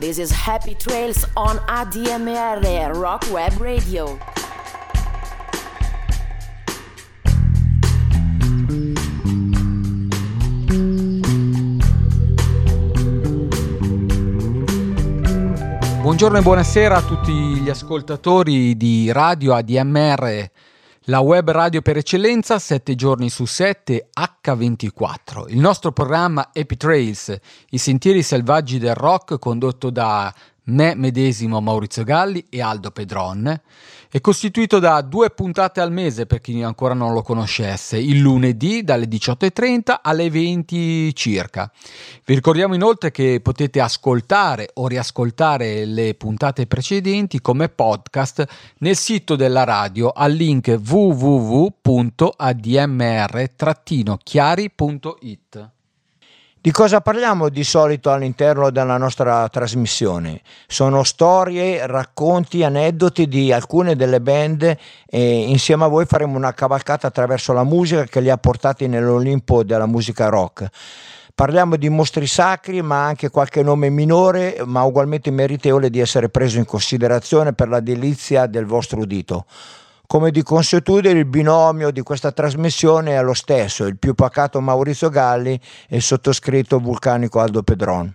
This is Happy Trails on ADMR Rock Web Radio. Buongiorno e buonasera a tutti gli ascoltatori di Radio ADMR, la web radio per eccellenza, 7 giorni su 7, H24. Il nostro programma Happy Trails, i sentieri selvaggi del rock condotto da me medesimo Maurizio Galli e Aldo Pedron. È costituito da due puntate al mese per chi ancora non lo conoscesse, il lunedì dalle 18.30 alle 20 circa. Vi ricordiamo inoltre che potete ascoltare o riascoltare le puntate precedenti come podcast nel sito della radio al link www.admr-chiari.it. Di cosa parliamo di solito all'interno della nostra trasmissione? Sono storie, racconti, aneddoti di alcune delle band e insieme a voi faremo una cavalcata attraverso la musica che li ha portati nell'Olimpo della musica rock. Parliamo di mostri sacri, ma anche qualche nome minore, ma ugualmente meritevole di essere preso in considerazione per la delizia del vostro udito. Come di consuetudine il binomio di questa trasmissione è lo stesso, il più pacato Maurizio Galli e il sottoscritto vulcanico Aldo Pedron.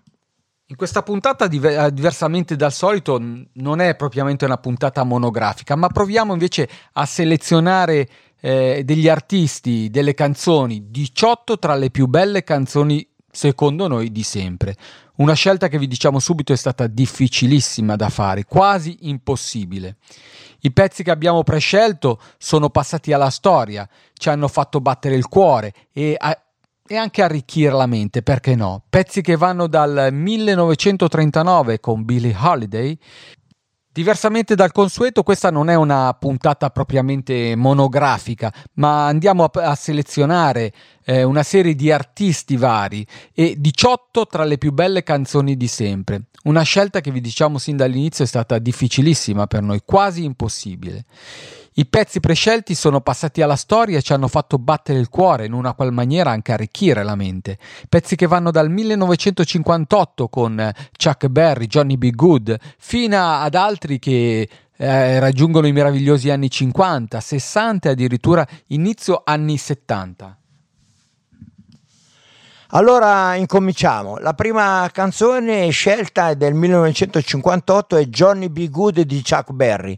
In questa puntata, eh, diversamente dal solito, non è propriamente una puntata monografica, ma proviamo invece a selezionare eh, degli artisti, delle canzoni, 18 tra le più belle canzoni secondo noi di sempre. Una scelta che vi diciamo subito è stata difficilissima da fare, quasi impossibile. I pezzi che abbiamo prescelto sono passati alla storia, ci hanno fatto battere il cuore e, a, e anche arricchire la mente, perché no? Pezzi che vanno dal 1939 con Billie Holiday Diversamente dal consueto, questa non è una puntata propriamente monografica, ma andiamo a, a selezionare eh, una serie di artisti vari e 18 tra le più belle canzoni di sempre. Una scelta che vi diciamo sin dall'inizio è stata difficilissima per noi, quasi impossibile. I pezzi prescelti sono passati alla storia e ci hanno fatto battere il cuore, in una qual maniera anche arricchire la mente. Pezzi che vanno dal 1958 con Chuck Berry, Johnny B. Good, fino ad altri che eh, raggiungono i meravigliosi anni 50, 60 e addirittura inizio anni 70. Allora incominciamo. La prima canzone scelta è del 1958 è Johnny B. Good di Chuck Berry,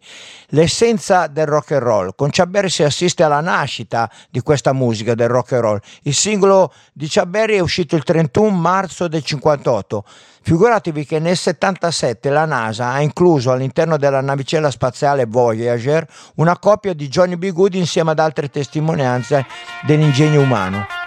l'essenza del rock and roll. Con Chuck Berry si assiste alla nascita di questa musica del rock and roll. Il singolo di Chuck Berry è uscito il 31 marzo del 58. Figuratevi che nel 77 la NASA ha incluso all'interno della navicella spaziale Voyager una copia di Johnny B. Good insieme ad altre testimonianze dell'ingegno umano.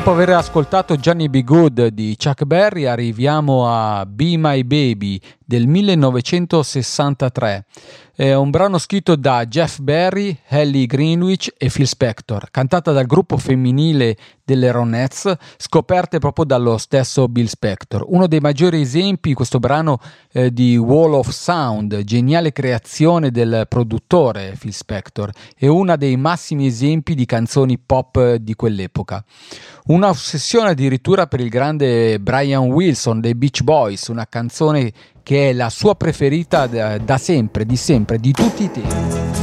Dopo aver ascoltato Johnny B. Good di Chuck Berry arriviamo a Be My Baby del 1963. È un brano scritto da Jeff Berry, Ellie Greenwich e Phil Spector, cantata dal gruppo femminile delle Ronettes, scoperte proprio dallo stesso Bill Spector. Uno dei maggiori esempi, questo brano eh, di Wall of Sound, geniale creazione del produttore Phil Spector, e uno dei massimi esempi di canzoni pop di quell'epoca. Una ossessione addirittura per il grande Brian Wilson dei Beach Boys, una canzone che è la sua preferita da, da sempre, di sempre, di tutti i tempi.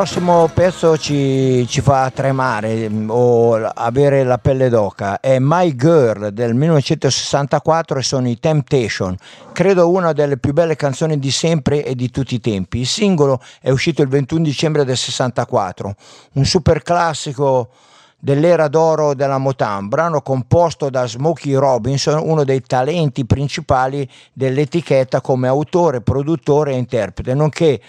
Prossimo pezzo ci, ci, fa tremare mm, o avere la pelle d'oca. È My Girl del 1964 e sono i Temptation. Credo una delle più belle canzoni di sempre e di tutti i tempi. Il singolo è uscito il 21 dicembre del 64, un super classico dell'era d'oro della Motown, brano composto da Smokey Robinson, uno dei talenti principali dell'etichetta come autore, produttore e interprete, nonché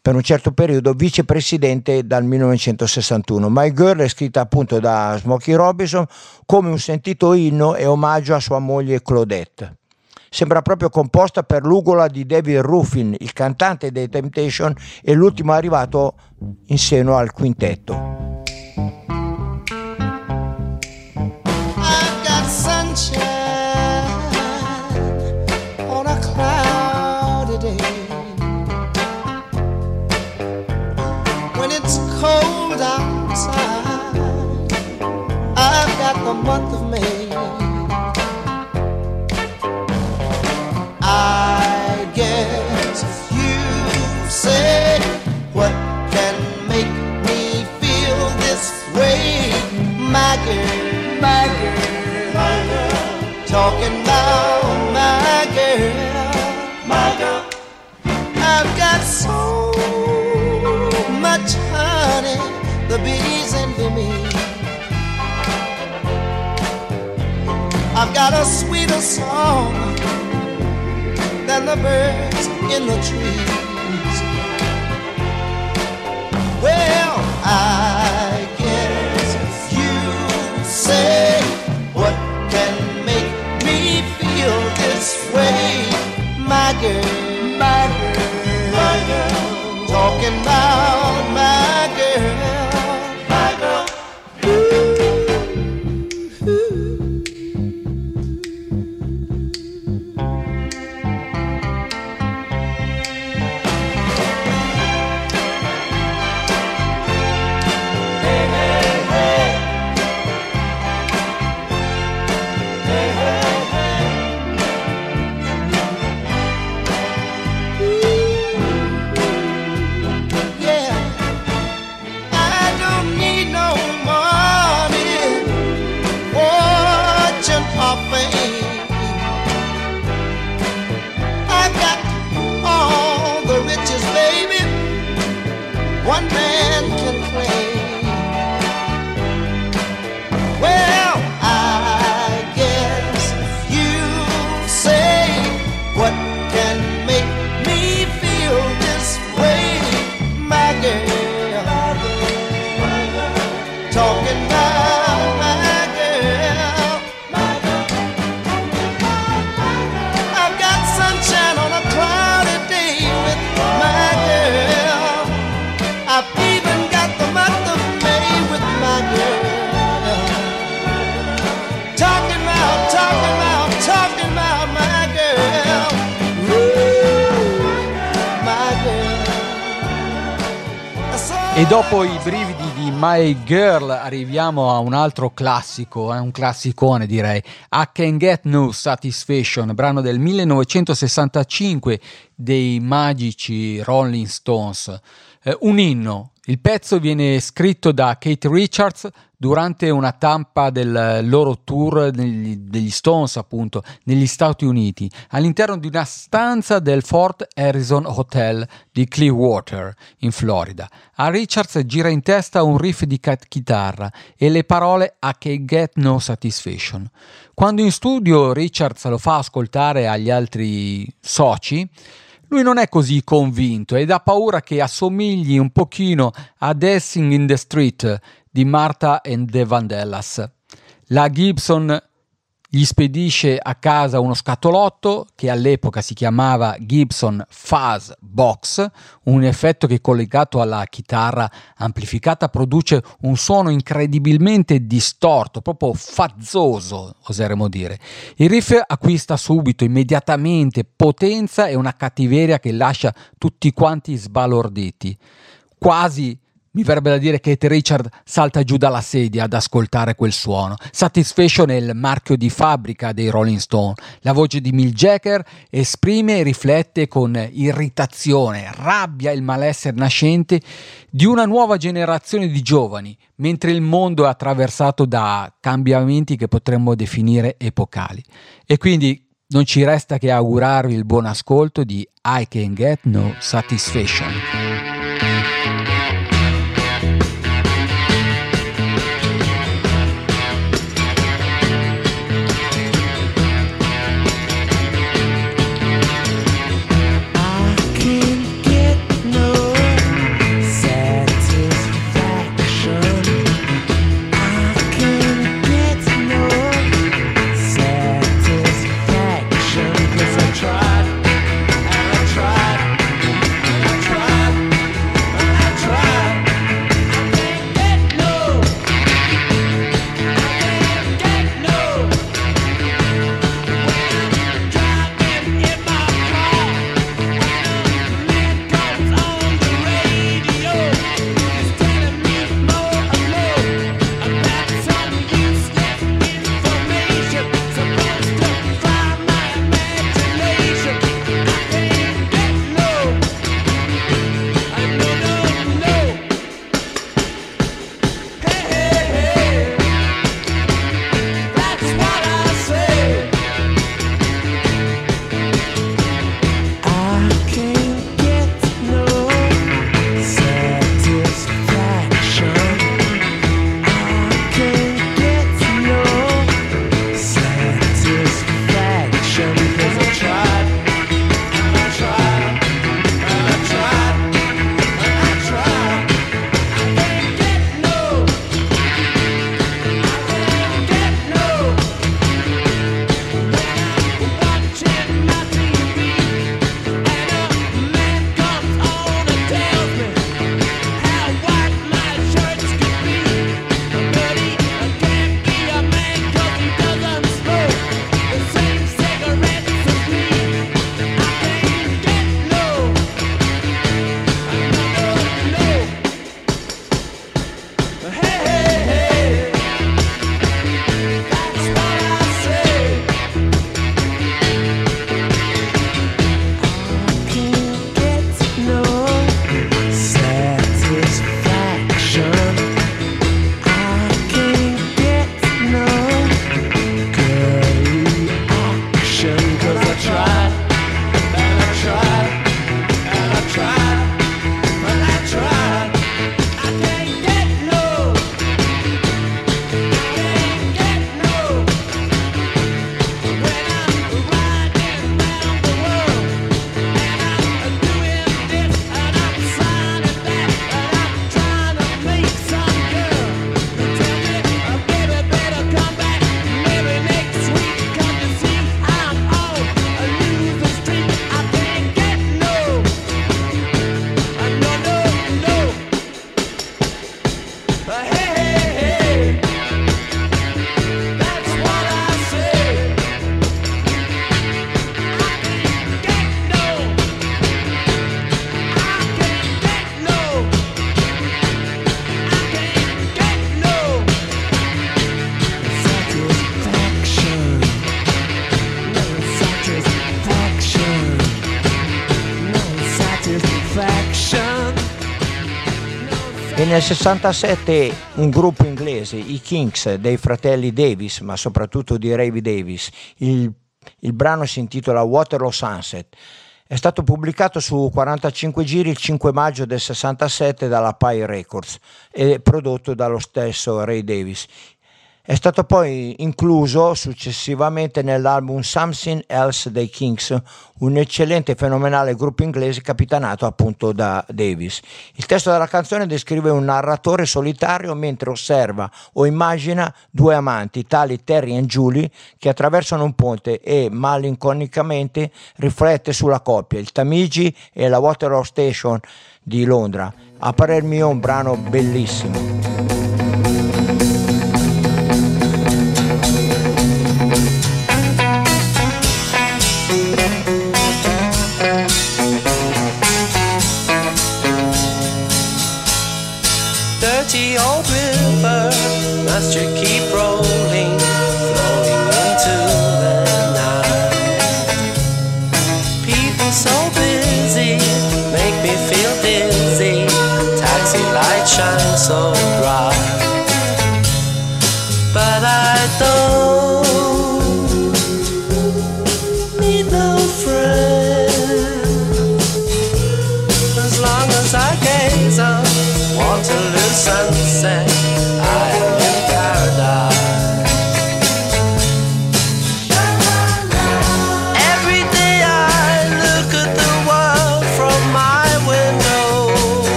per un certo periodo vicepresidente dal 1961. My Girl è scritta appunto da Smokey Robinson come un sentito inno e omaggio a sua moglie Claudette. Sembra proprio composta per l'ugola di David Ruffin, il cantante dei Temptation e l'ultimo arrivato in seno al quintetto. The month of May. I guess you say what can make me feel this way, my girl, my girl, my talking about my girl, my girl. I've got so much honey, the bees envy me. I've got a sweeter song than the birds in the trees. Well, I guess you say what can make me feel this way, my girl, my girl, my girl, talking about. Altro classico, eh, un classicone direi, I Can Get No Satisfaction, brano del 1965 dei magici Rolling Stones, eh, un inno. Il pezzo viene scritto da Kate Richards durante una tampa del loro tour degli, degli, Stones, appunto, negli Stati Uniti, all'interno di una stanza del Fort Harrison Hotel di Clearwater, in Florida. A Richards gira in testa un riff di chitarra e le parole I can get no satisfaction. Quando in studio Richards lo fa ascoltare agli altri soci, lui non è così convinto ed ha paura che assomigli un pochino a Dancing in the Street di Martha and the Vandellas. La Gibson gli spedisce a casa uno scatolotto che all'epoca si chiamava Gibson Fuzz Box, un effetto che collegato alla chitarra amplificata produce un suono incredibilmente distorto, proprio fazzoso, oseremo dire. Il riff acquista subito, immediatamente, potenza e una cattiveria che lascia tutti quanti sbalorditi. Quasi mi verrebbe da dire che Richard salta giù dalla sedia ad ascoltare quel suono. Satisfaction è il marchio di fabbrica dei Rolling Stone. La voce di Mill Jagger esprime e riflette con irritazione, rabbia il malessere nascente di una nuova generazione di giovani, mentre il mondo è attraversato da cambiamenti che potremmo definire epocali. E quindi non ci resta che augurarvi il buon ascolto di I Can Get No Satisfaction. Nel 67 un gruppo inglese, i Kings dei fratelli Davis, ma soprattutto di Ravy Davis, il, il brano si intitola Waterloo Sunset. È stato pubblicato su 45 giri il 5 maggio del 67 dalla Pi Records e prodotto dallo stesso Ray Davis. È stato poi incluso successivamente nell'album Something Else dei Kings, un eccellente e fenomenale gruppo inglese capitanato appunto da Davis. Il testo della canzone descrive un narratore solitario mentre osserva o immagina due amanti, tali Terry e Julie, che attraversano un ponte e malinconicamente riflette sulla coppia, il Tamigi e la Waterloo Station di Londra. A parer mio un brano bellissimo. just to keep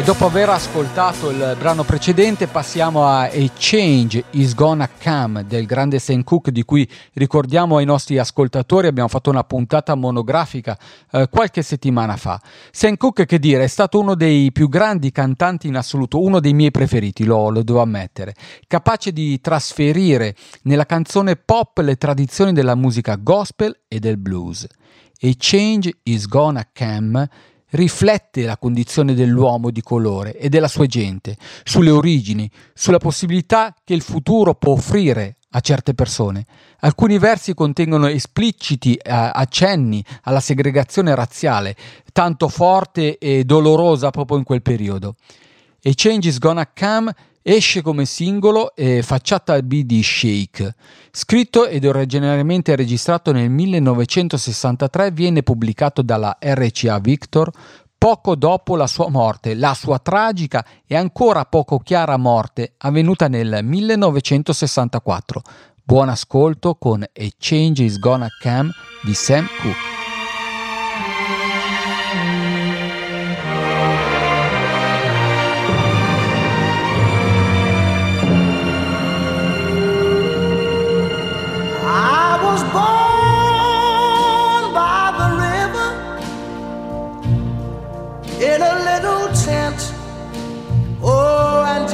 dopo aver ascoltato il brano precedente passiamo a A Change Is Gonna Come del grande Sam Cooke di cui ricordiamo ai nostri ascoltatori abbiamo fatto una puntata monografica eh, qualche settimana fa. Sam Cooke che dire è stato uno dei più grandi cantanti in assoluto, uno dei miei preferiti, lo, lo devo ammettere, capace di trasferire nella canzone pop le tradizioni della musica gospel e del blues. A Change Is Gonna Come riflette la condizione dell'uomo di colore e della sua gente, sulle origini, sulla possibilità che il futuro può offrire a certe persone. Alcuni versi contengono espliciti eh, accenni alla segregazione razziale, tanto forte e dolorosa proprio in quel periodo. A Change is Gonna Come Esce come singolo e facciata B di Shake. Scritto ed originariamente registrato nel 1963, viene pubblicato dalla RCA Victor poco dopo la sua morte, la sua tragica e ancora poco chiara morte avvenuta nel 1964. Buon ascolto con A Change is Gonna Come di Sam Cooke.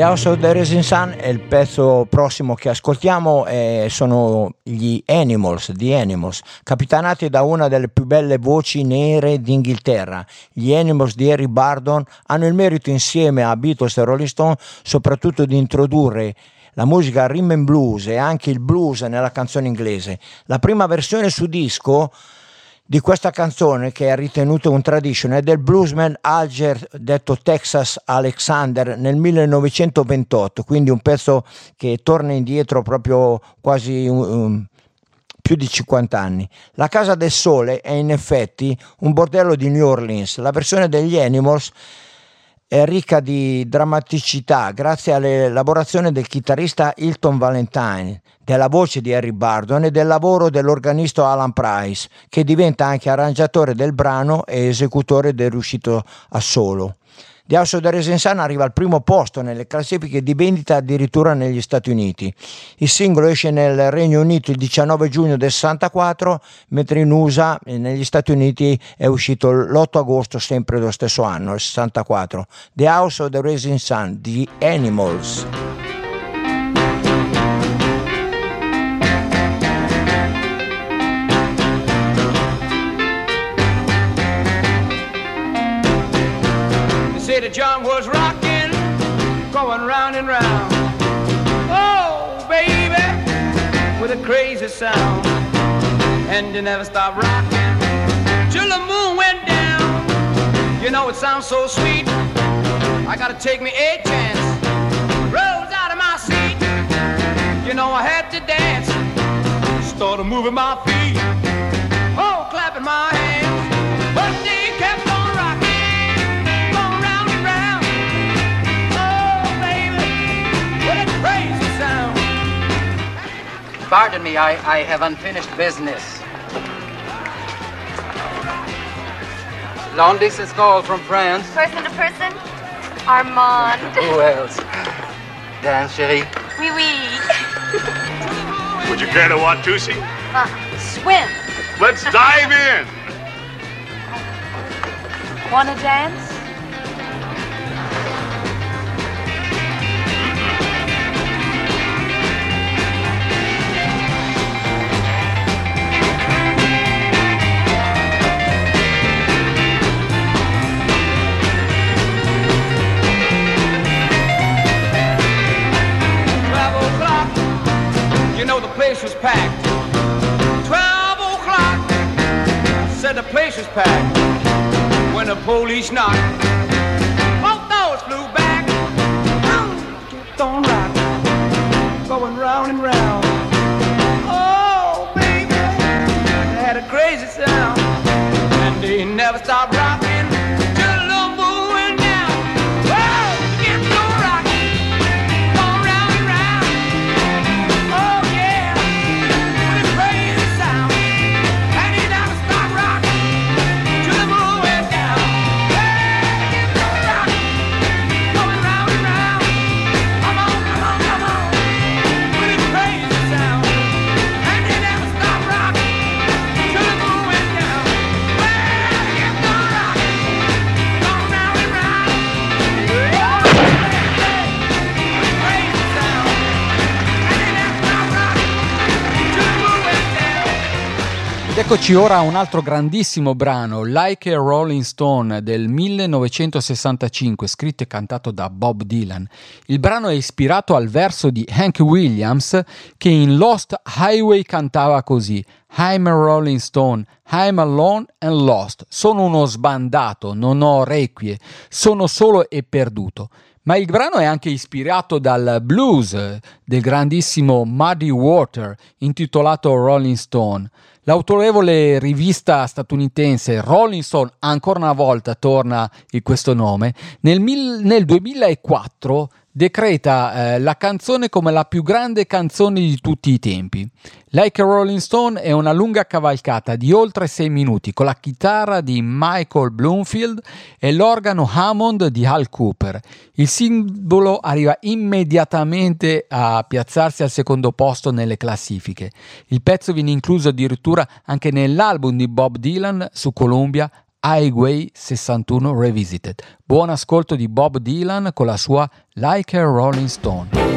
The House of the Rising Sun è il pezzo prossimo che ascoltiamo e sono gli Animals, The Animals, capitanati da una delle più belle voci nere d'Inghilterra. Gli Animals di Harry Bardon hanno il merito insieme a Beatles e Rolling Stone soprattutto di introdurre la musica rhythm and blues e anche il blues nella canzone inglese. La prima versione su disco di questa canzone che è ritenuta un tradition è del bluesman Alger detto Texas Alexander nel 1928 quindi un pezzo che torna indietro proprio quasi um, più di 50 anni. La Casa del Sole è in effetti un bordello di New Orleans. La versione degli Animals è ricca di drammaticità grazie all'elaborazione del chitarrista Hilton Valentine, della voce di Harry Bardon e del lavoro dell'organista Alan Price, che diventa anche arrangiatore del brano e esecutore del riuscito assolo. The Of the Rising Sun arriva al primo posto nelle classifiche di vendita addirittura negli Stati Uniti. Il singolo esce nel Regno Unito il 19 giugno del 64, mentre in USA e negli Stati Uniti è uscito l'8 agosto sempre dello stesso anno, il 64. The House of the Rising Sun, The Animals. John was rocking, going round and round. Oh, baby, with a crazy sound. And you never stop rocking till the moon went down. You know it sounds so sweet. I gotta take me a chance. Rose out of my seat. You know I had to dance. Started moving my feet. Oh, clapping my hands. Pardon me, I, I have unfinished business. Long distance call from France. Person to person? Armand. Who else? Dance, chérie. Oui, oui. Would you care to watch Tusi? Uh, swim. Let's dive in. Wanna dance? You know the place was packed. Twelve o'clock, said the place was packed. When the police knocked, both doors flew back. Boom, kept on rocking, going round and round. Oh, baby, had a crazy sound, and they never stopped eccoci ora a un altro grandissimo brano, Like a Rolling Stone del 1965, scritto e cantato da Bob Dylan. Il brano è ispirato al verso di Hank Williams che in Lost Highway cantava così: I'm a Rolling Stone, I'm alone and lost. Sono uno sbandato, non ho requie, sono solo e perduto. Ma il brano è anche ispirato dal blues del grandissimo Muddy Water, intitolato Rolling Stone. L'autorevole rivista statunitense Rolling Stone, ancora una volta torna in questo nome, nel, mil- nel 2004 decreta eh, la canzone come la più grande canzone di tutti i tempi. Like a Rolling Stone è una lunga cavalcata di oltre 6 minuti con la chitarra di Michael Bloomfield e l'organo Hammond di Hal Cooper. Il simbolo arriva immediatamente a piazzarsi al secondo posto nelle classifiche. Il pezzo viene incluso addirittura anche nell'album di Bob Dylan su Columbia Highway 61 Revisited. Buon ascolto di Bob Dylan con la sua Like a Rolling Stone.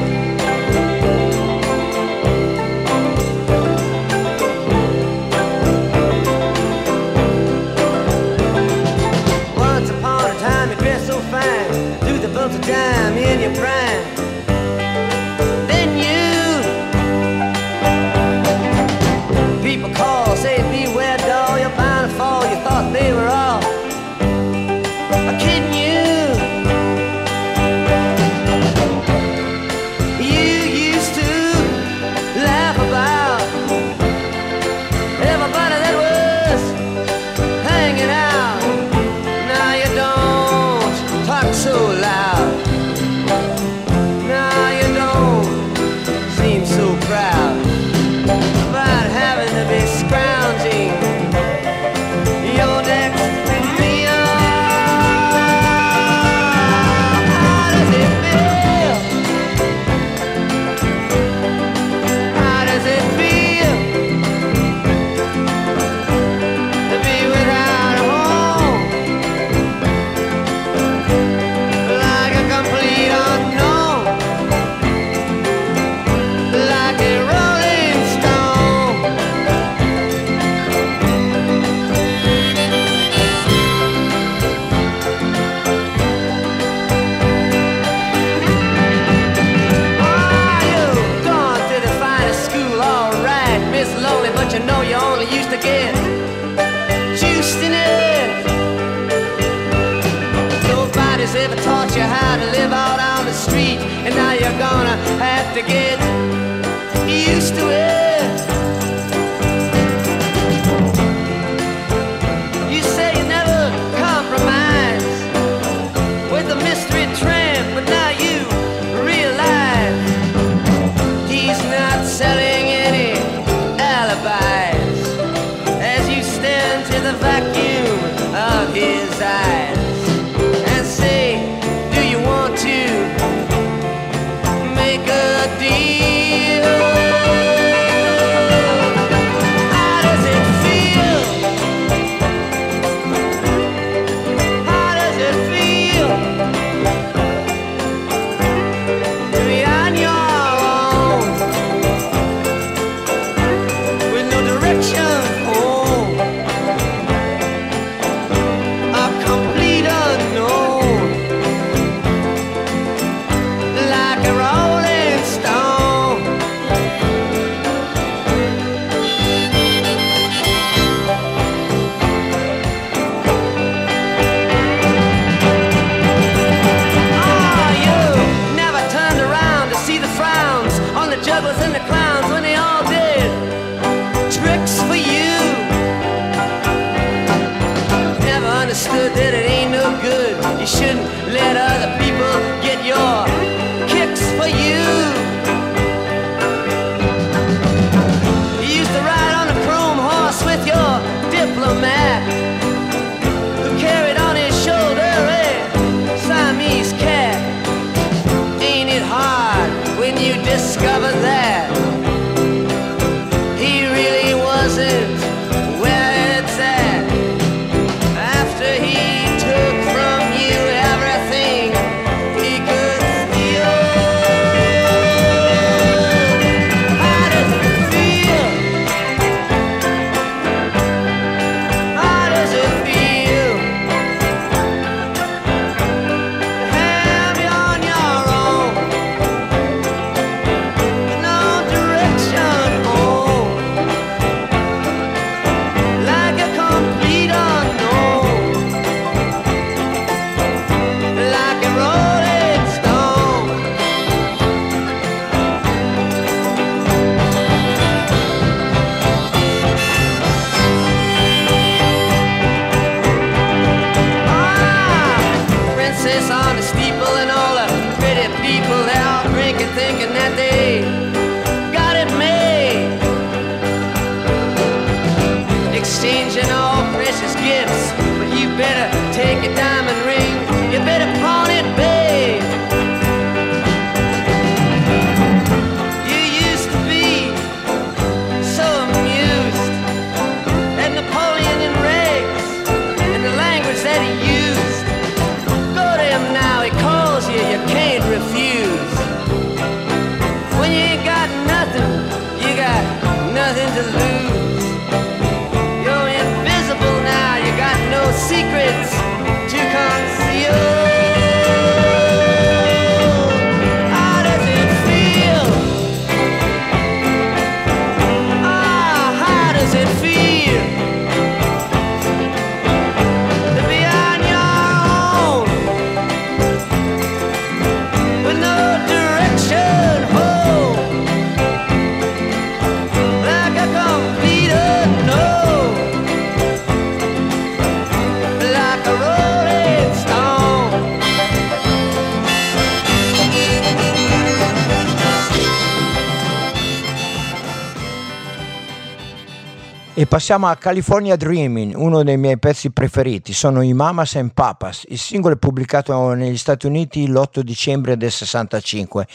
Passiamo a California Dreaming, uno dei miei pezzi preferiti, sono i Mamas and Papas. Il singolo è pubblicato negli Stati Uniti l'8 dicembre del 65,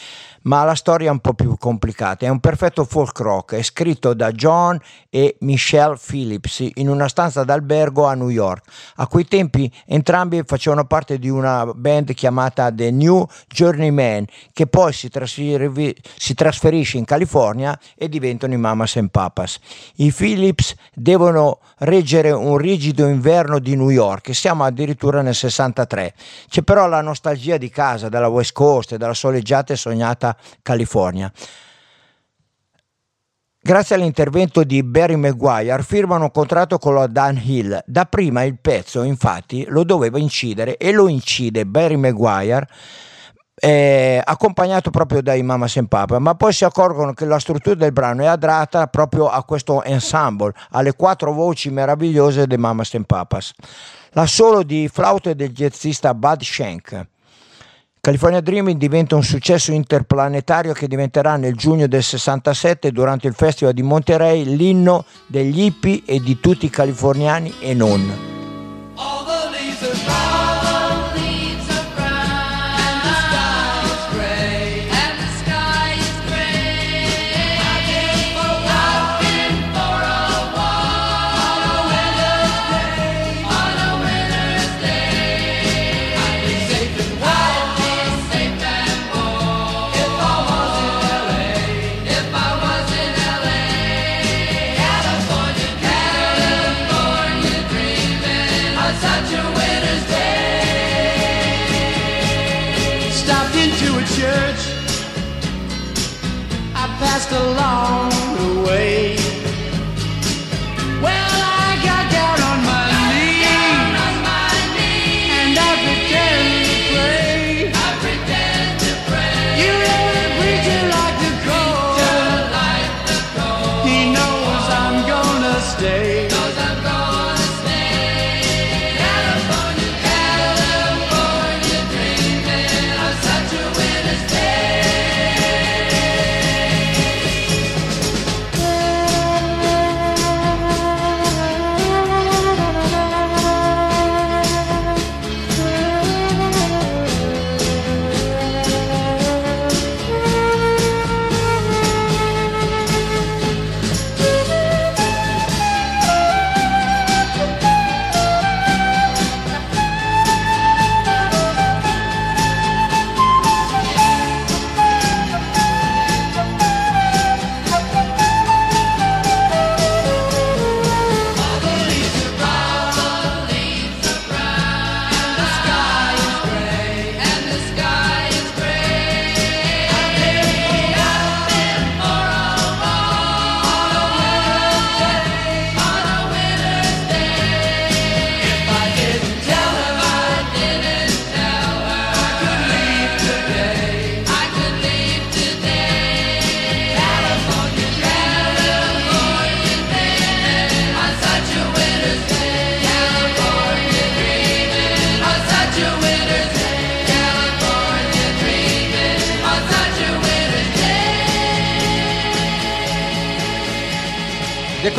ma la storia è un po' più complicata. È un perfetto folk rock, è scritto da John e Michelle Phillips in una stanza d'albergo a New York. A quei tempi entrambi facevano parte di una band chiamata The New Journeyman, che poi si, trasferi- si trasferisce in California e diventano i Mamas and Papas. I Phillips devono reggere un rigido inverno di New York e siamo addirittura nel 63. C'è però la nostalgia di casa, della West Coast della soleggiata e sognata California. Grazie all'intervento di Barry Maguire firmano un contratto con la Dan Hill. Dapprima il pezzo, infatti, lo doveva incidere e lo incide Barry Maguire eh, accompagnato proprio dai Mamas and Papa, ma poi si accorgono che la struttura del brano è adatta proprio a questo ensemble, alle quattro voci meravigliose dei Mamas and Papas. La solo di flauto del jazzista Bud Shank. California Dreaming diventa un successo interplanetario che diventerà nel giugno del 67 durante il Festival di Monterey l'inno degli hippie e di tutti i californiani e non.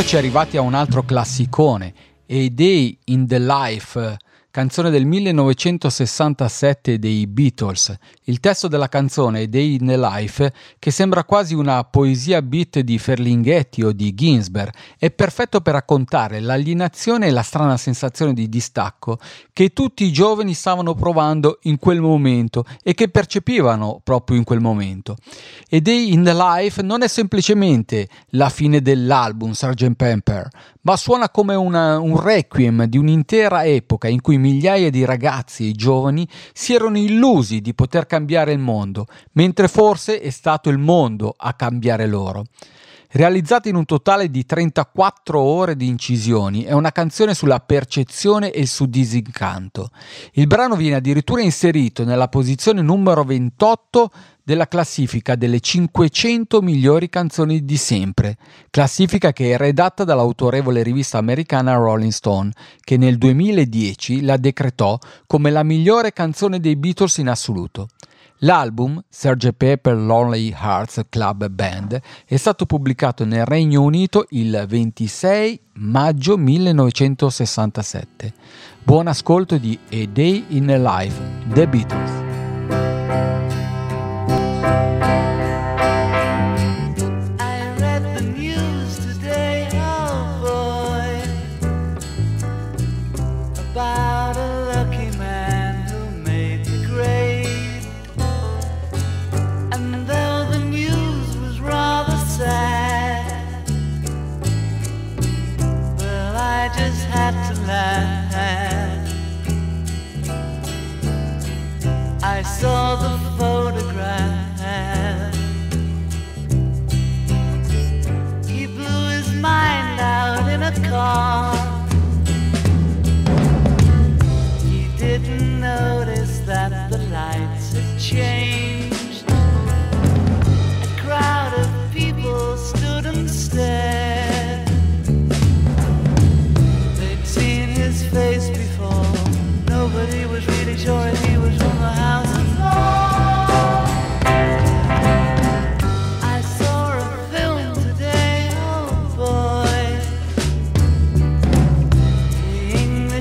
Eccoci arrivati a un altro classicone, A Day in the Life, canzone del 1967 dei Beatles. Il testo della canzone A Day in the Life, che sembra quasi una poesia beat di Ferlinghetti o di Ginsberg, è perfetto per raccontare l'alienazione e la strana sensazione di distacco che tutti i giovani stavano provando in quel momento e che percepivano proprio in quel momento. A Day in the Life non è semplicemente la fine dell'album Sgt. Pepper, ma suona come una, un requiem di un'intera epoca in cui migliaia di ragazzi e giovani si erano illusi di poter cambiare il mondo, mentre forse è stato il mondo a cambiare loro. Realizzata in un totale di 34 ore di incisioni, è una canzone sulla percezione e sul disincanto. Il brano viene addirittura inserito nella posizione numero 28 della classifica delle 500 migliori canzoni di sempre, classifica che è redatta dall'autorevole rivista americana Rolling Stone, che nel 2010 la decretò come la migliore canzone dei Beatles in assoluto. L'album Sgt. Pepper Lonely Hearts Club Band è stato pubblicato nel Regno Unito il 26 maggio 1967. Buon ascolto di A Day in a Life, The Beatles. He didn't notice that the lights had changed. A crowd of people stood and stared. They'd seen his face before. Nobody was really sure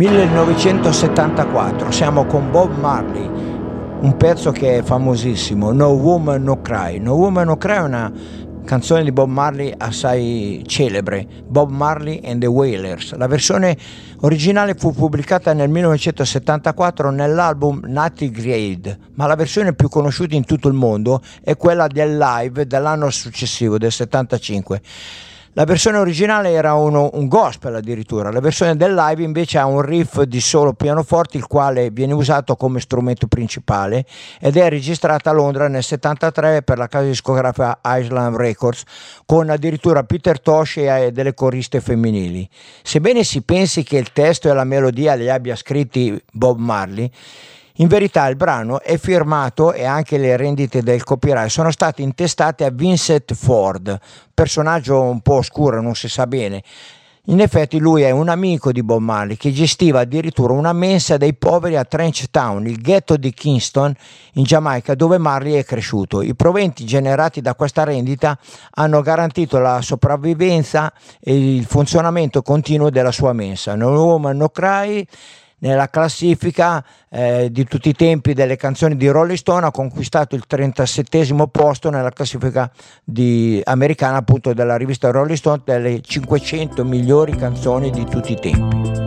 1974, siamo con Bob Marley, un pezzo che è famosissimo, No Woman No Cry. No Woman No Cry è una canzone di Bob Marley assai celebre, Bob Marley and the Wailers. La versione originale fu pubblicata nel 1974 nell'album Natty Grade, ma la versione più conosciuta in tutto il mondo è quella del live dell'anno successivo, del 75. La versione originale era uno, un gospel addirittura, la versione del live invece ha un riff di solo pianoforte il quale viene usato come strumento principale ed è registrata a Londra nel 73 per la casa discografica Island Records con addirittura Peter Tosh e delle coriste femminili. Sebbene si pensi che il testo e la melodia li abbia scritti Bob Marley, in verità il brano è firmato e anche le rendite del copyright sono state intestate a Vincent Ford, personaggio un po' oscuro, non si sa bene. In effetti lui è un amico di Bob Marley che gestiva addirittura una mensa dei poveri a Trench Town, il ghetto di Kingston in Giamaica dove Marley è cresciuto. I proventi generati da questa rendita hanno garantito la sopravvivenza e il funzionamento continuo della sua mensa. No Woman No Cry nella classifica eh, di tutti i tempi delle canzoni di Rolling Stone ha conquistato il 37 posto nella classifica di, americana appunto della rivista Rolling Stone delle 500 migliori canzoni di tutti i tempi.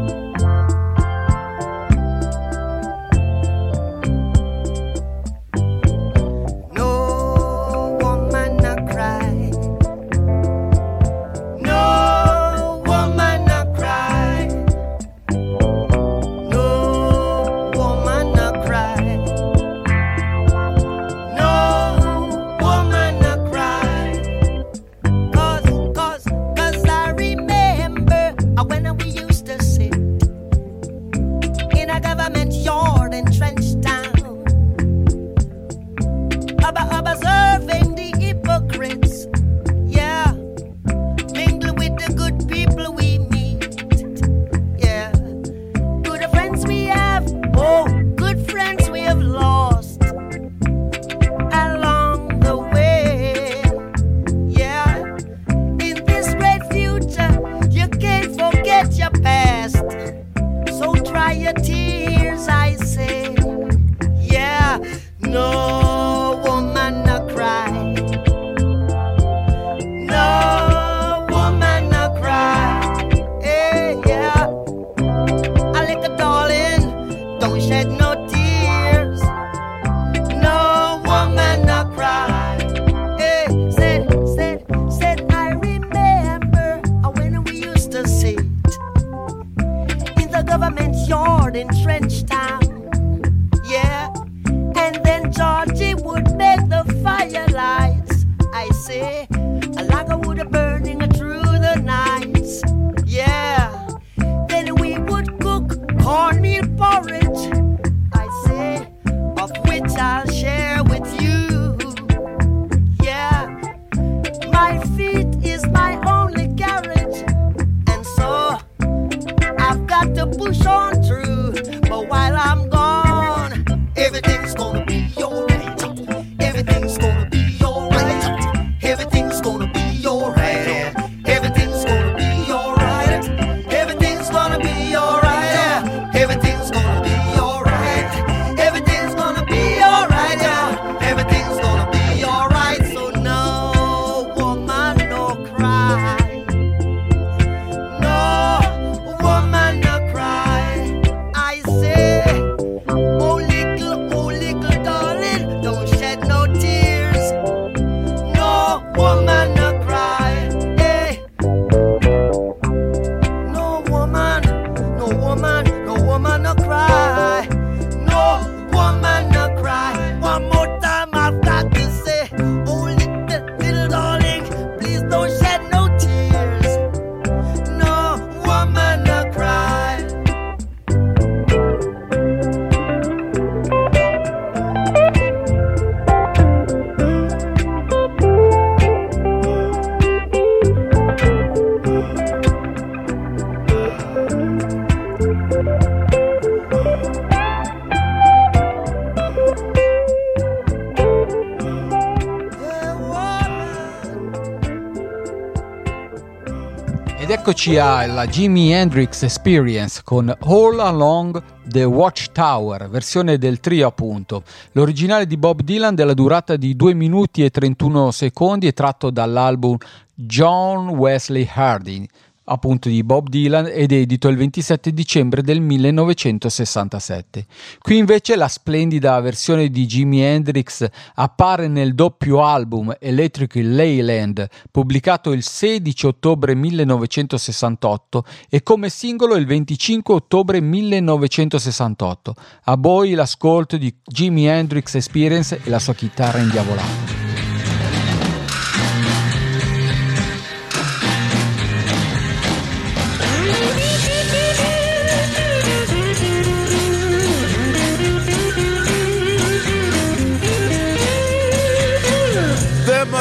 Eccoci alla Jimi Hendrix Experience con All Along the Watchtower, versione del trio appunto. L'originale di Bob Dylan della durata di 2 minuti e 31 secondi è tratto dall'album John Wesley Harding appunto di Bob Dylan ed edito il 27 dicembre del 1967. Qui invece la splendida versione di Jimi Hendrix appare nel doppio album Electric Leyland pubblicato il 16 ottobre 1968 e come singolo il 25 ottobre 1968. A voi l'ascolto di Jimi Hendrix Experience e la sua chitarra indiavolata.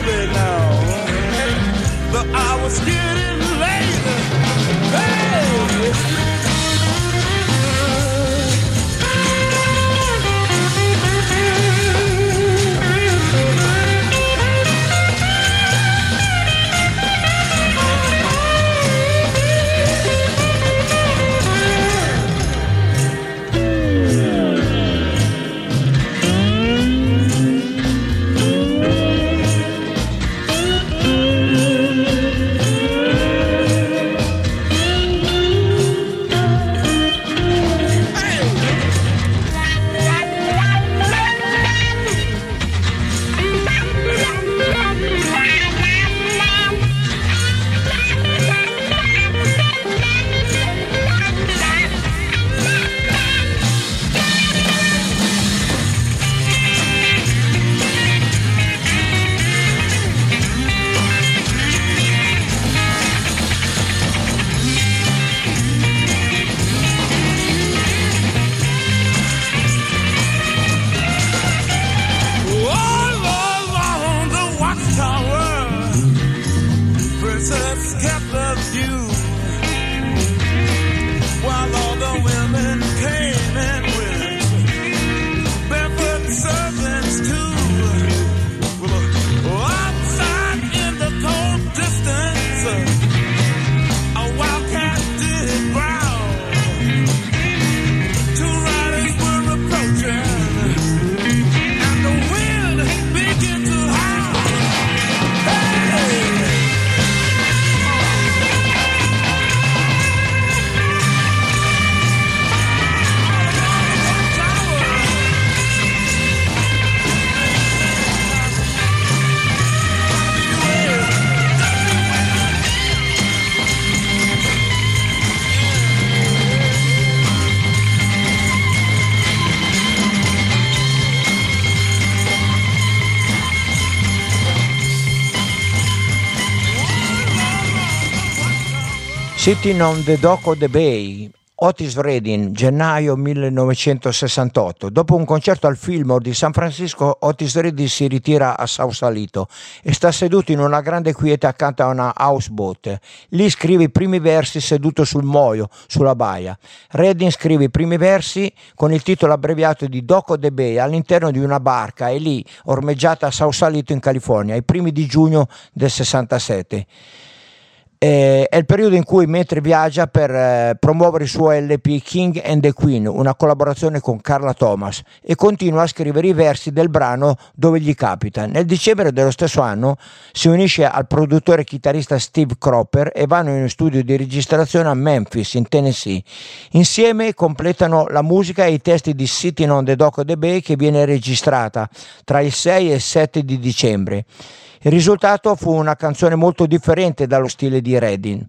falsely now. The hour's getting Sitting on the Dock of the Bay, Otis Redding, gennaio 1968. Dopo un concerto al Fillmore di San Francisco, Otis Redding si ritira a Sausalito e sta seduto in una grande quiete accanto a una houseboat. Lì scrive i primi versi seduto sul moio, sulla baia. Redding scrive i primi versi con il titolo abbreviato di Doco de Bay all'interno di una barca e lì ormeggiata a Sausalito in California, ai primi di giugno del 67. Eh, è il periodo in cui mentre viaggia per eh, promuovere il suo LP King and the Queen, una collaborazione con Carla Thomas, e continua a scrivere i versi del brano dove gli capita. Nel dicembre dello stesso anno si unisce al produttore e chitarrista Steve Cropper e vanno in studio di registrazione a Memphis, in Tennessee. Insieme completano la musica e i testi di Sitting on the Dock of the Bay che viene registrata tra il 6 e il 7 di dicembre. Il risultato fu una canzone molto differente dallo stile di Redding.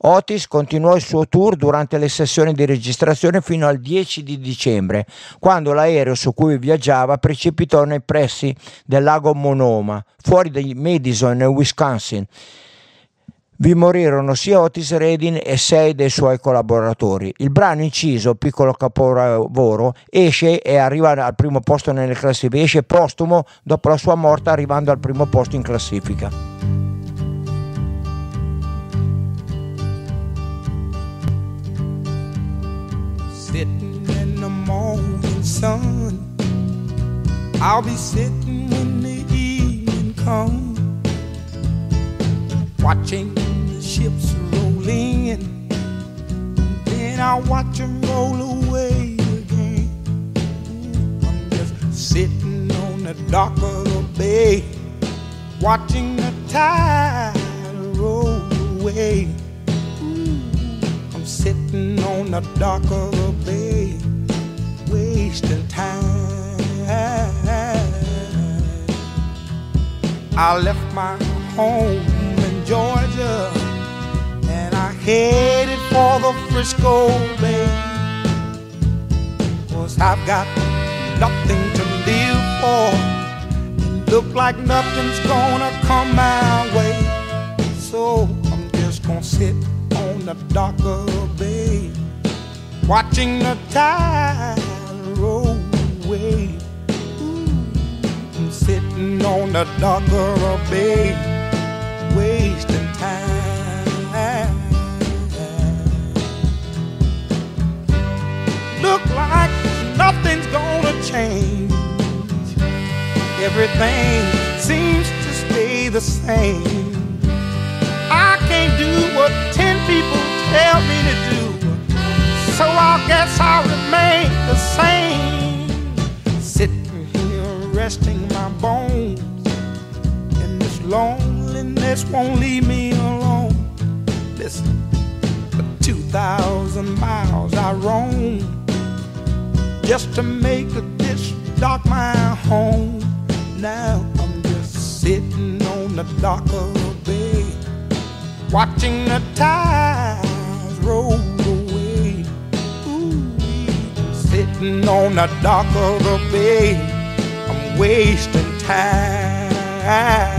Otis continuò il suo tour durante le sessioni di registrazione fino al 10 di dicembre, quando l'aereo su cui viaggiava precipitò nei pressi del lago Monoma, fuori di Madison, Wisconsin. Vi morirono sia Otis Redding e sei dei suoi collaboratori. Il brano inciso, piccolo capolavoro, esce e arriva al primo posto nelle classifiche, esce postumo dopo la sua morte arrivando al primo posto in classifica. Sitting in the morning sun. I'll be sitting when the evening comes, watching the ships roll in. Then I'll watch them roll away again. I'm just sitting on the dock of the bay, watching the tide roll away. I'm sitting on the dock of the bay, wasting time. I left my home in Georgia I headed for the Frisco Bay. Cause I've got nothing to live for. Look like nothing's gonna come my way. So I'm just gonna sit on the dock of bay, watching the tide roll away. Ooh, I'm sitting on the dock of the bay, wasting time. Look like nothing's gonna change. Everything seems to stay the same. I can't do what ten people tell me to do. So I guess I'll remain the same. Sitting here resting my bones. And this loneliness won't leave me alone. Listen, for 2,000 miles I roam just to make this dock my home. Now I'm just sitting on the dock of the bay, watching the tides roll away. Ooh, sitting on the dock of the bay, I'm wasting time.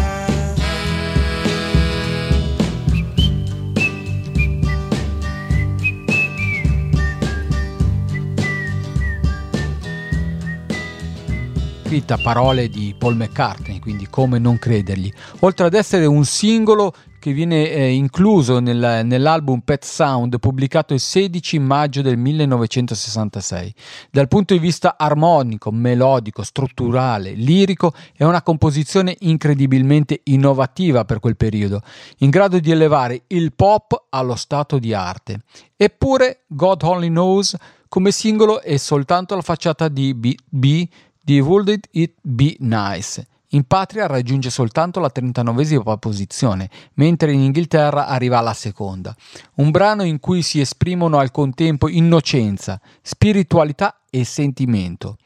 Scritta parole di Paul McCartney, quindi come non credergli. Oltre ad essere un singolo che viene eh, incluso nel- nell'album Pet Sound pubblicato il 16 maggio del 1966. Dal punto di vista armonico, melodico, strutturale, lirico, è una composizione incredibilmente innovativa per quel periodo, in grado di elevare il pop allo stato di arte. Eppure God Only Knows come singolo è soltanto la facciata di B, B di Wouldn't It Be Nice. In patria raggiunge soltanto la 39esima posizione, mentre in Inghilterra arriva alla seconda. Un brano in cui si esprimono al contempo innocenza, spiritualità e sentimento.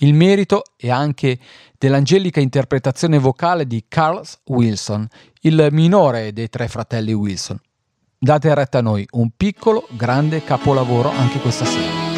Il merito è anche dell'angelica interpretazione vocale di Carl Wilson, il minore dei tre fratelli Wilson. Date retta a noi, un piccolo, grande capolavoro anche questa sera.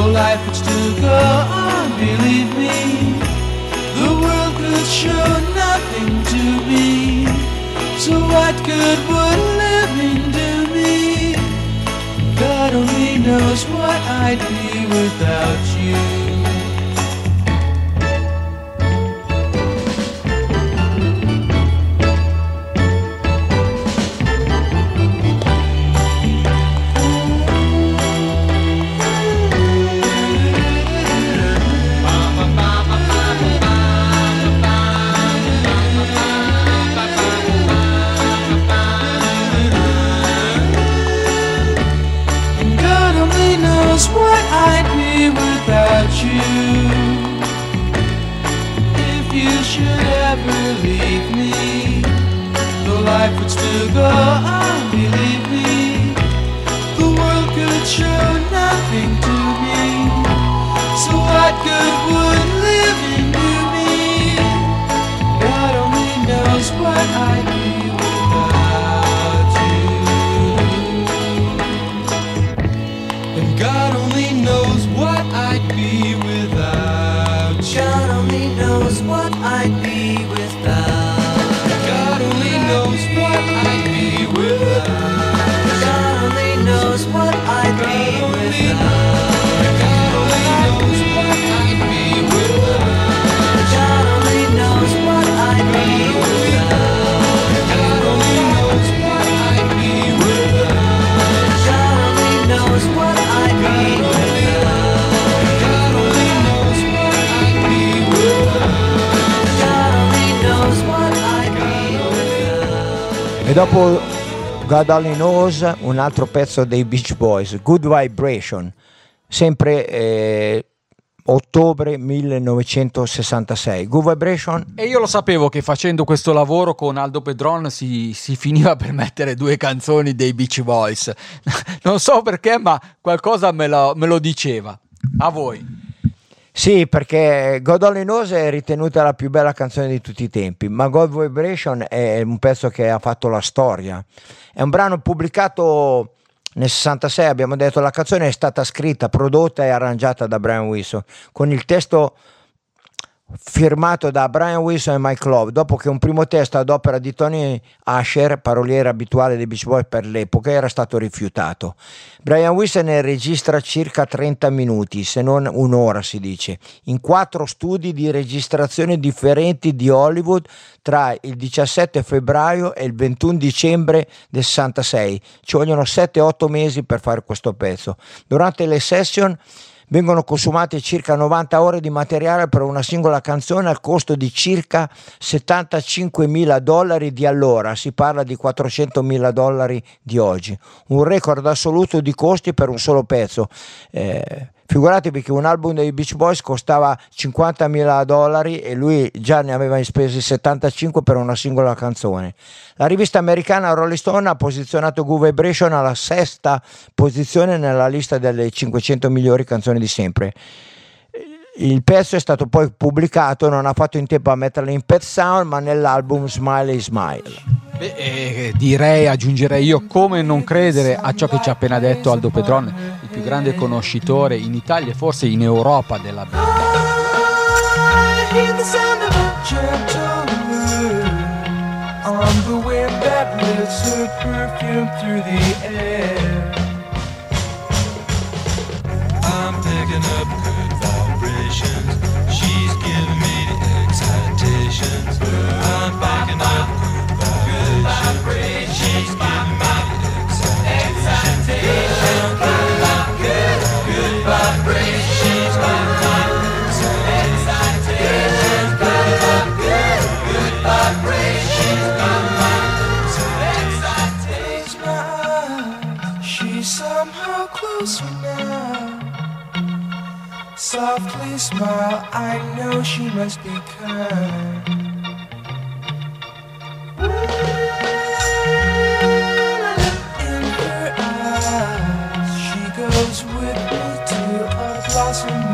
well, life would still go on, believe me. The world could show nothing to me. So what good would living do me? God only knows what I'd be without you. Life would still go on, believe me. The world could show nothing to me. So what good would E dopo God Only Knows, un altro pezzo dei Beach Boys, Good Vibration, sempre eh, ottobre 1966. Good Vibration E io lo sapevo che facendo questo lavoro con Aldo Pedron si, si finiva per mettere due canzoni dei Beach Boys. Non so perché, ma qualcosa me lo, me lo diceva. A voi. Sì, perché God Only Knows è ritenuta la più bella canzone di tutti i tempi, ma God Vibration è un pezzo che ha fatto la storia. È un brano pubblicato nel 66, abbiamo detto, la canzone è stata scritta, prodotta e arrangiata da Brian Wilson, con il testo firmato da Brian Wilson e Mike Love, dopo che un primo testo ad opera di Tony Asher, paroliere abituale dei Beach Boys per l'epoca, era stato rifiutato. Brian Wilson ne registra circa 30 minuti, se non un'ora si dice, in quattro studi di registrazione differenti di Hollywood tra il 17 febbraio e il 21 dicembre del 66. Ci vogliono 7-8 mesi per fare questo pezzo. Durante le session vengono consumate circa 90 ore di materiale per una singola canzone al costo di circa 75 mila dollari di allora, si parla di 400 mila dollari di oggi, un record assoluto di costi per un solo pezzo. Eh, figuratevi che un album dei Beach Boys costava 50 mila dollari e lui già ne aveva spesi 75 per una singola canzone. La rivista americana Rolling Stone ha posizionato Good Vibration alla sesta posizione nella lista delle 500 migliori canzoni di sempre. Il pezzo è stato poi pubblicato, non ha fatto in tempo a metterlo in Pet Sound, ma nell'album Smile e Smile. Beh, eh, direi, aggiungerei io, come non credere a ciò che ci ha appena detto Aldo Pedron, più grande conoscitore in Italia e forse in Europa della band. Softly smile. I know she must be kind. In her eyes, she goes with me to a blossom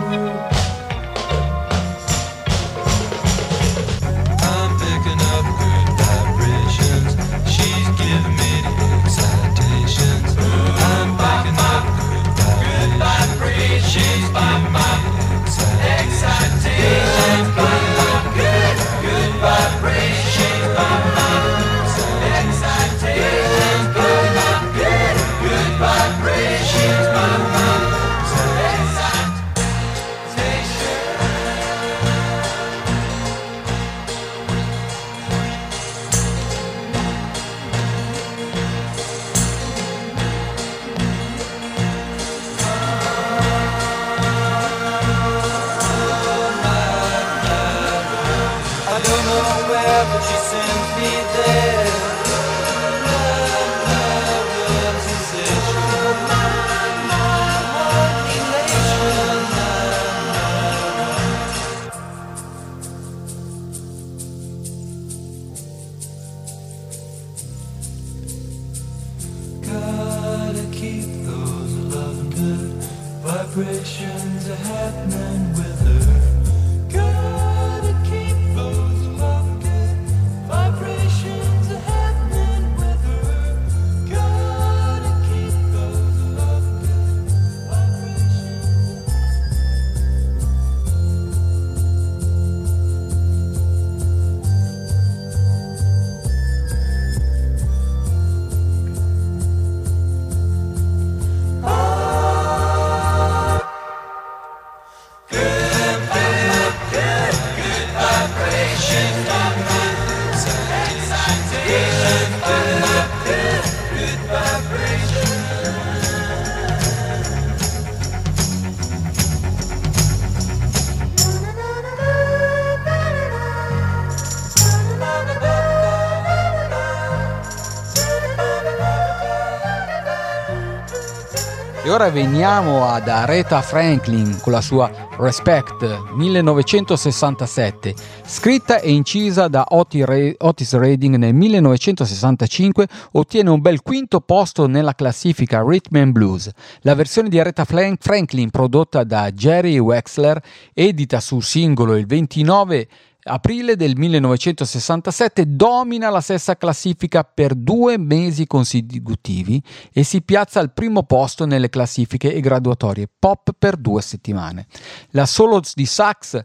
vibrations are happening Ora veniamo ad Aretha Franklin con la sua Respect 1967, scritta e incisa da Otis Re- Otis Redding nel 1965, ottiene un bel quinto posto nella classifica Rhythm and Blues. La versione di Aretha Franklin prodotta da Jerry Wexler, edita su singolo il 29 aprile del 1967 domina la stessa classifica per due mesi consecutivi e si piazza al primo posto nelle classifiche e graduatorie pop per due settimane. La solo di sax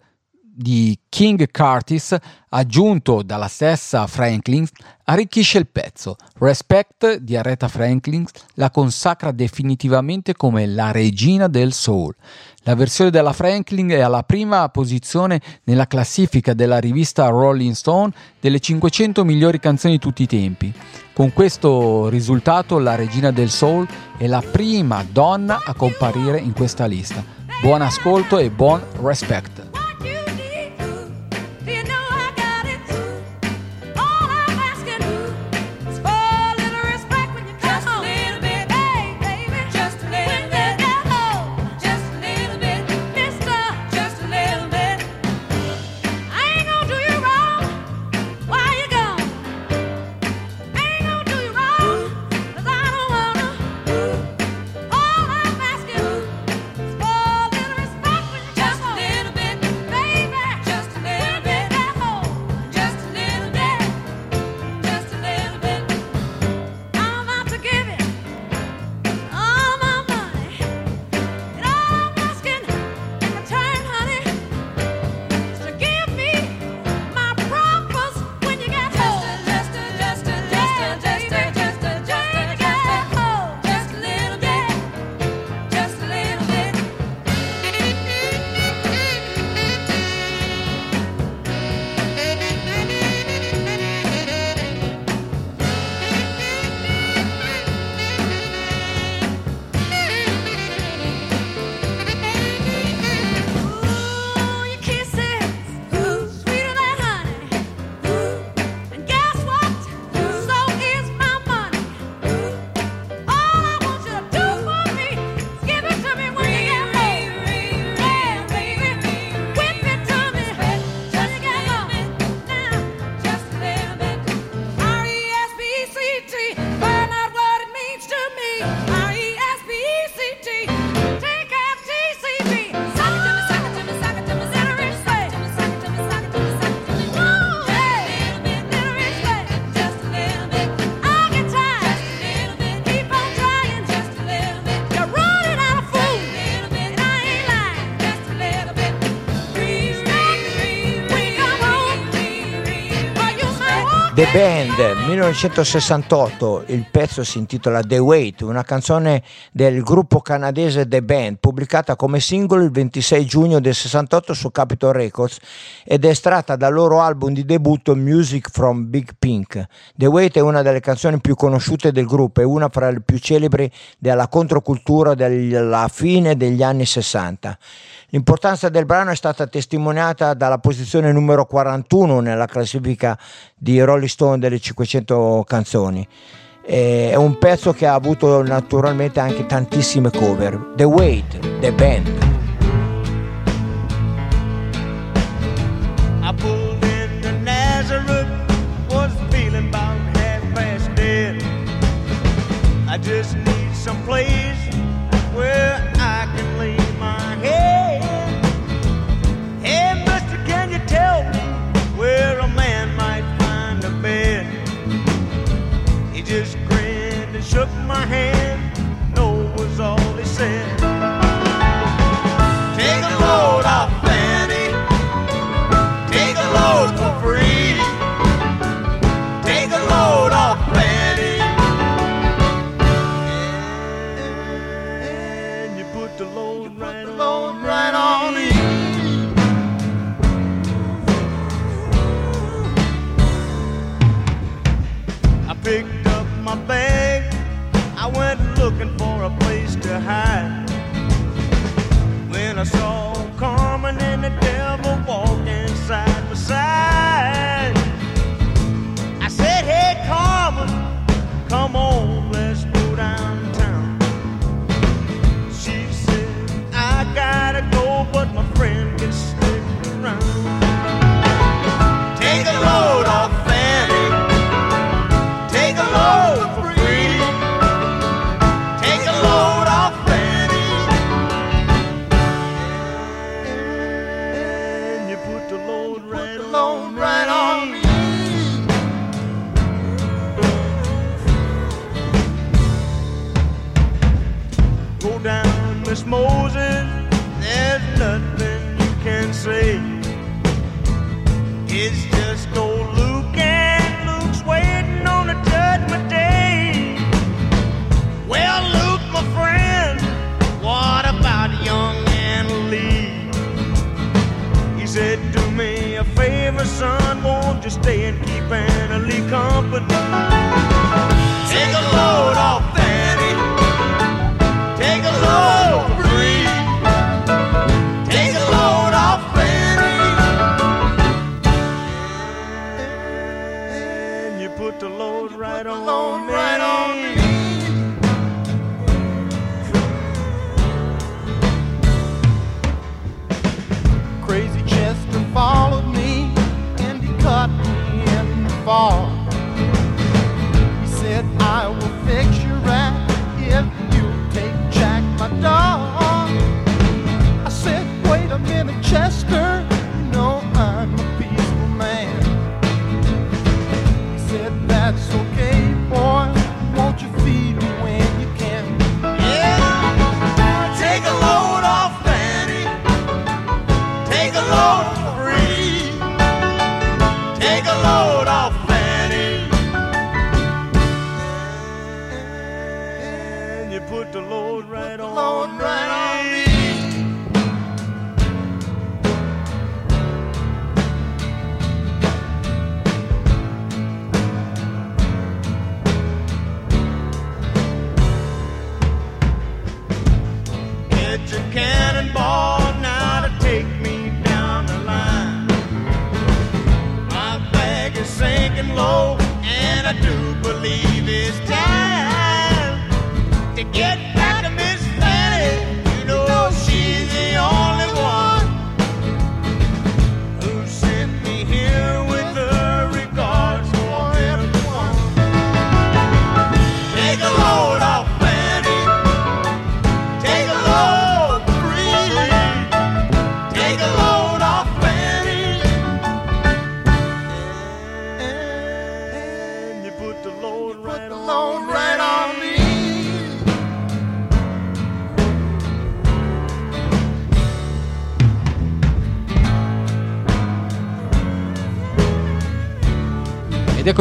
di King Curtis, aggiunto dalla stessa Franklin, arricchisce il pezzo. Respect di Aretha Franklin la consacra definitivamente come la regina del soul. La versione della Franklin è alla prima posizione nella classifica della rivista Rolling Stone delle 500 migliori canzoni di tutti i tempi. Con questo risultato la regina del soul è la prima donna a comparire in questa lista. Buon ascolto e buon respect. Band 1968, il pezzo si intitola The Wait, una canzone del gruppo canadese The Band, pubblicata come singolo il 26 giugno del 68 su Capitol Records ed estratta dal loro album di debutto Music from Big Pink. The Wait è una delle canzoni più conosciute del gruppo e una fra le più celebri della controcultura della fine degli anni 60. L'importanza del brano è stata testimoniata dalla posizione numero 41 nella classifica di Rolling Stone delle 500 canzoni. È un pezzo che ha avuto naturalmente anche tantissime cover. The Wait, The Band. you put the Lord right, the load on, right me. on me. sinking low, and I do believe it's time. Get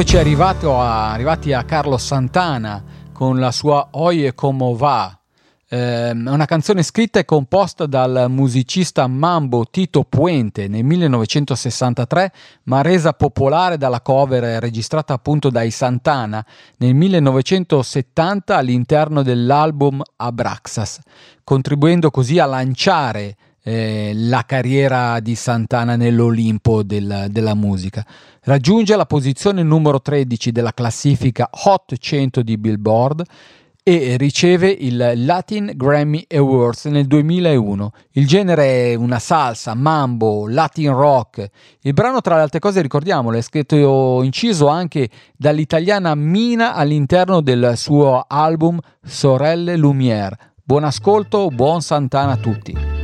eccoci a- arrivati a Carlo Santana con la sua Oye Como Va. Ehm, È una canzone scritta e composta dal musicista Mambo Tito Puente nel 1963, ma resa popolare dalla cover registrata appunto dai Santana nel 1970 all'interno dell'album Abraxas, contribuendo così a lanciare eh, la carriera di Santana nell'Olimpo del- della musica. Raggiunge la posizione numero 13 della classifica Hot 100 di Billboard e riceve il Latin Grammy Awards nel 2001. Il genere è una salsa, mambo, latin rock. Il brano, tra le altre cose, ricordiamolo, è scritto inciso anche dall'italiana Mina all'interno del suo album Sorelle Lumière. Buon ascolto, buon Santana a tutti.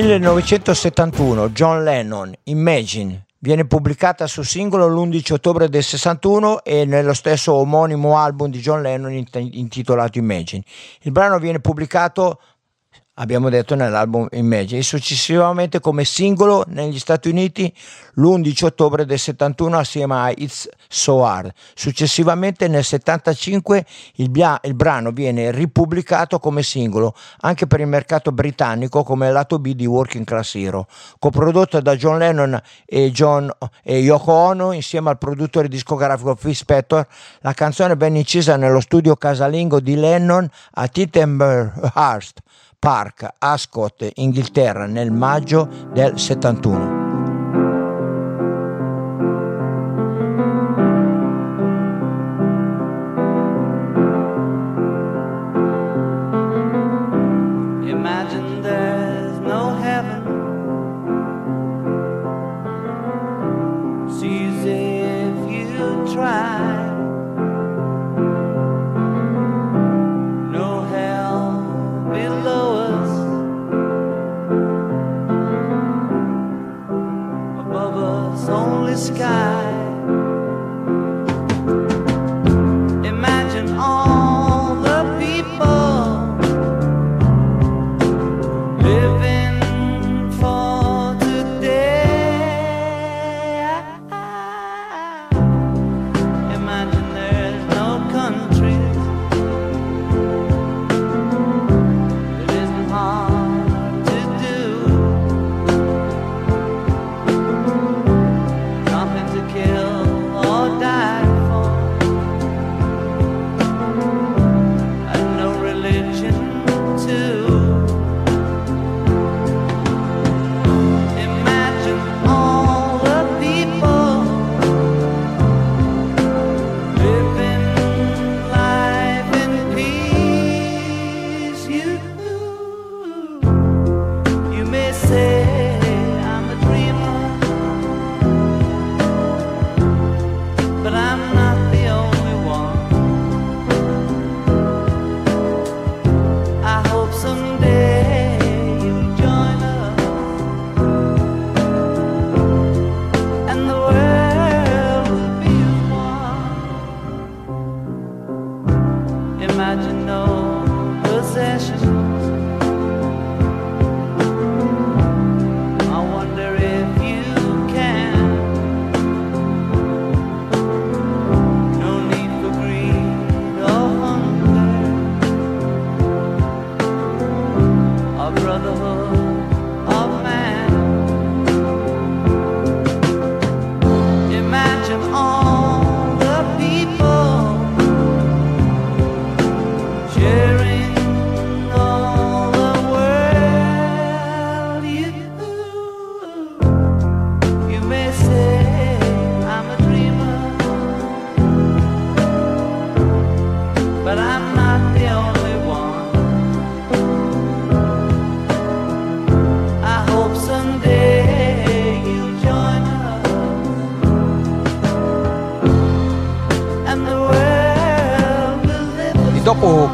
1971, John Lennon, Imagine, viene pubblicata su singolo l'11 ottobre del 61 e nello stesso omonimo album di John Lennon int- intitolato Imagine. Il brano viene pubblicato abbiamo detto nell'album Imagine, e successivamente come singolo negli Stati Uniti l'11 ottobre del 71 assieme a It's So Hard. Successivamente nel 75 il, bia- il brano viene ripubblicato come singolo anche per il mercato britannico come lato B di Working Class Hero, coprodotto da John Lennon e, John, e Yoko Ono insieme al produttore discografico Phil Spector. La canzone venne incisa nello studio casalingo di Lennon a Tittenhurst Park, Ascot, Inghilterra, nel maggio del 71. Sky.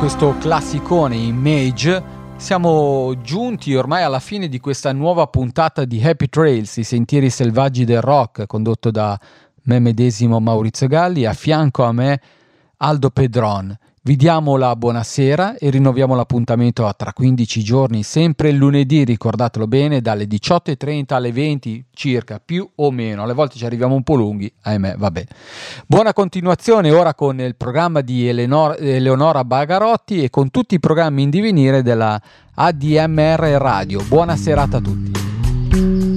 Questo classicone Image siamo giunti ormai alla fine di questa nuova puntata di Happy Trails, i sentieri selvaggi del rock, condotto da me medesimo Maurizio Galli, a fianco a me Aldo Pedron. Vi diamo la buonasera e rinnoviamo l'appuntamento a tra 15 giorni, sempre lunedì, ricordatelo bene, dalle 18.30 alle 20 circa, più o meno. Alle volte ci arriviamo un po' lunghi, ahimè, vabbè. Buona continuazione ora con il programma di Eleonora, Eleonora Bagarotti e con tutti i programmi in divenire della ADMR Radio. Buona serata a tutti.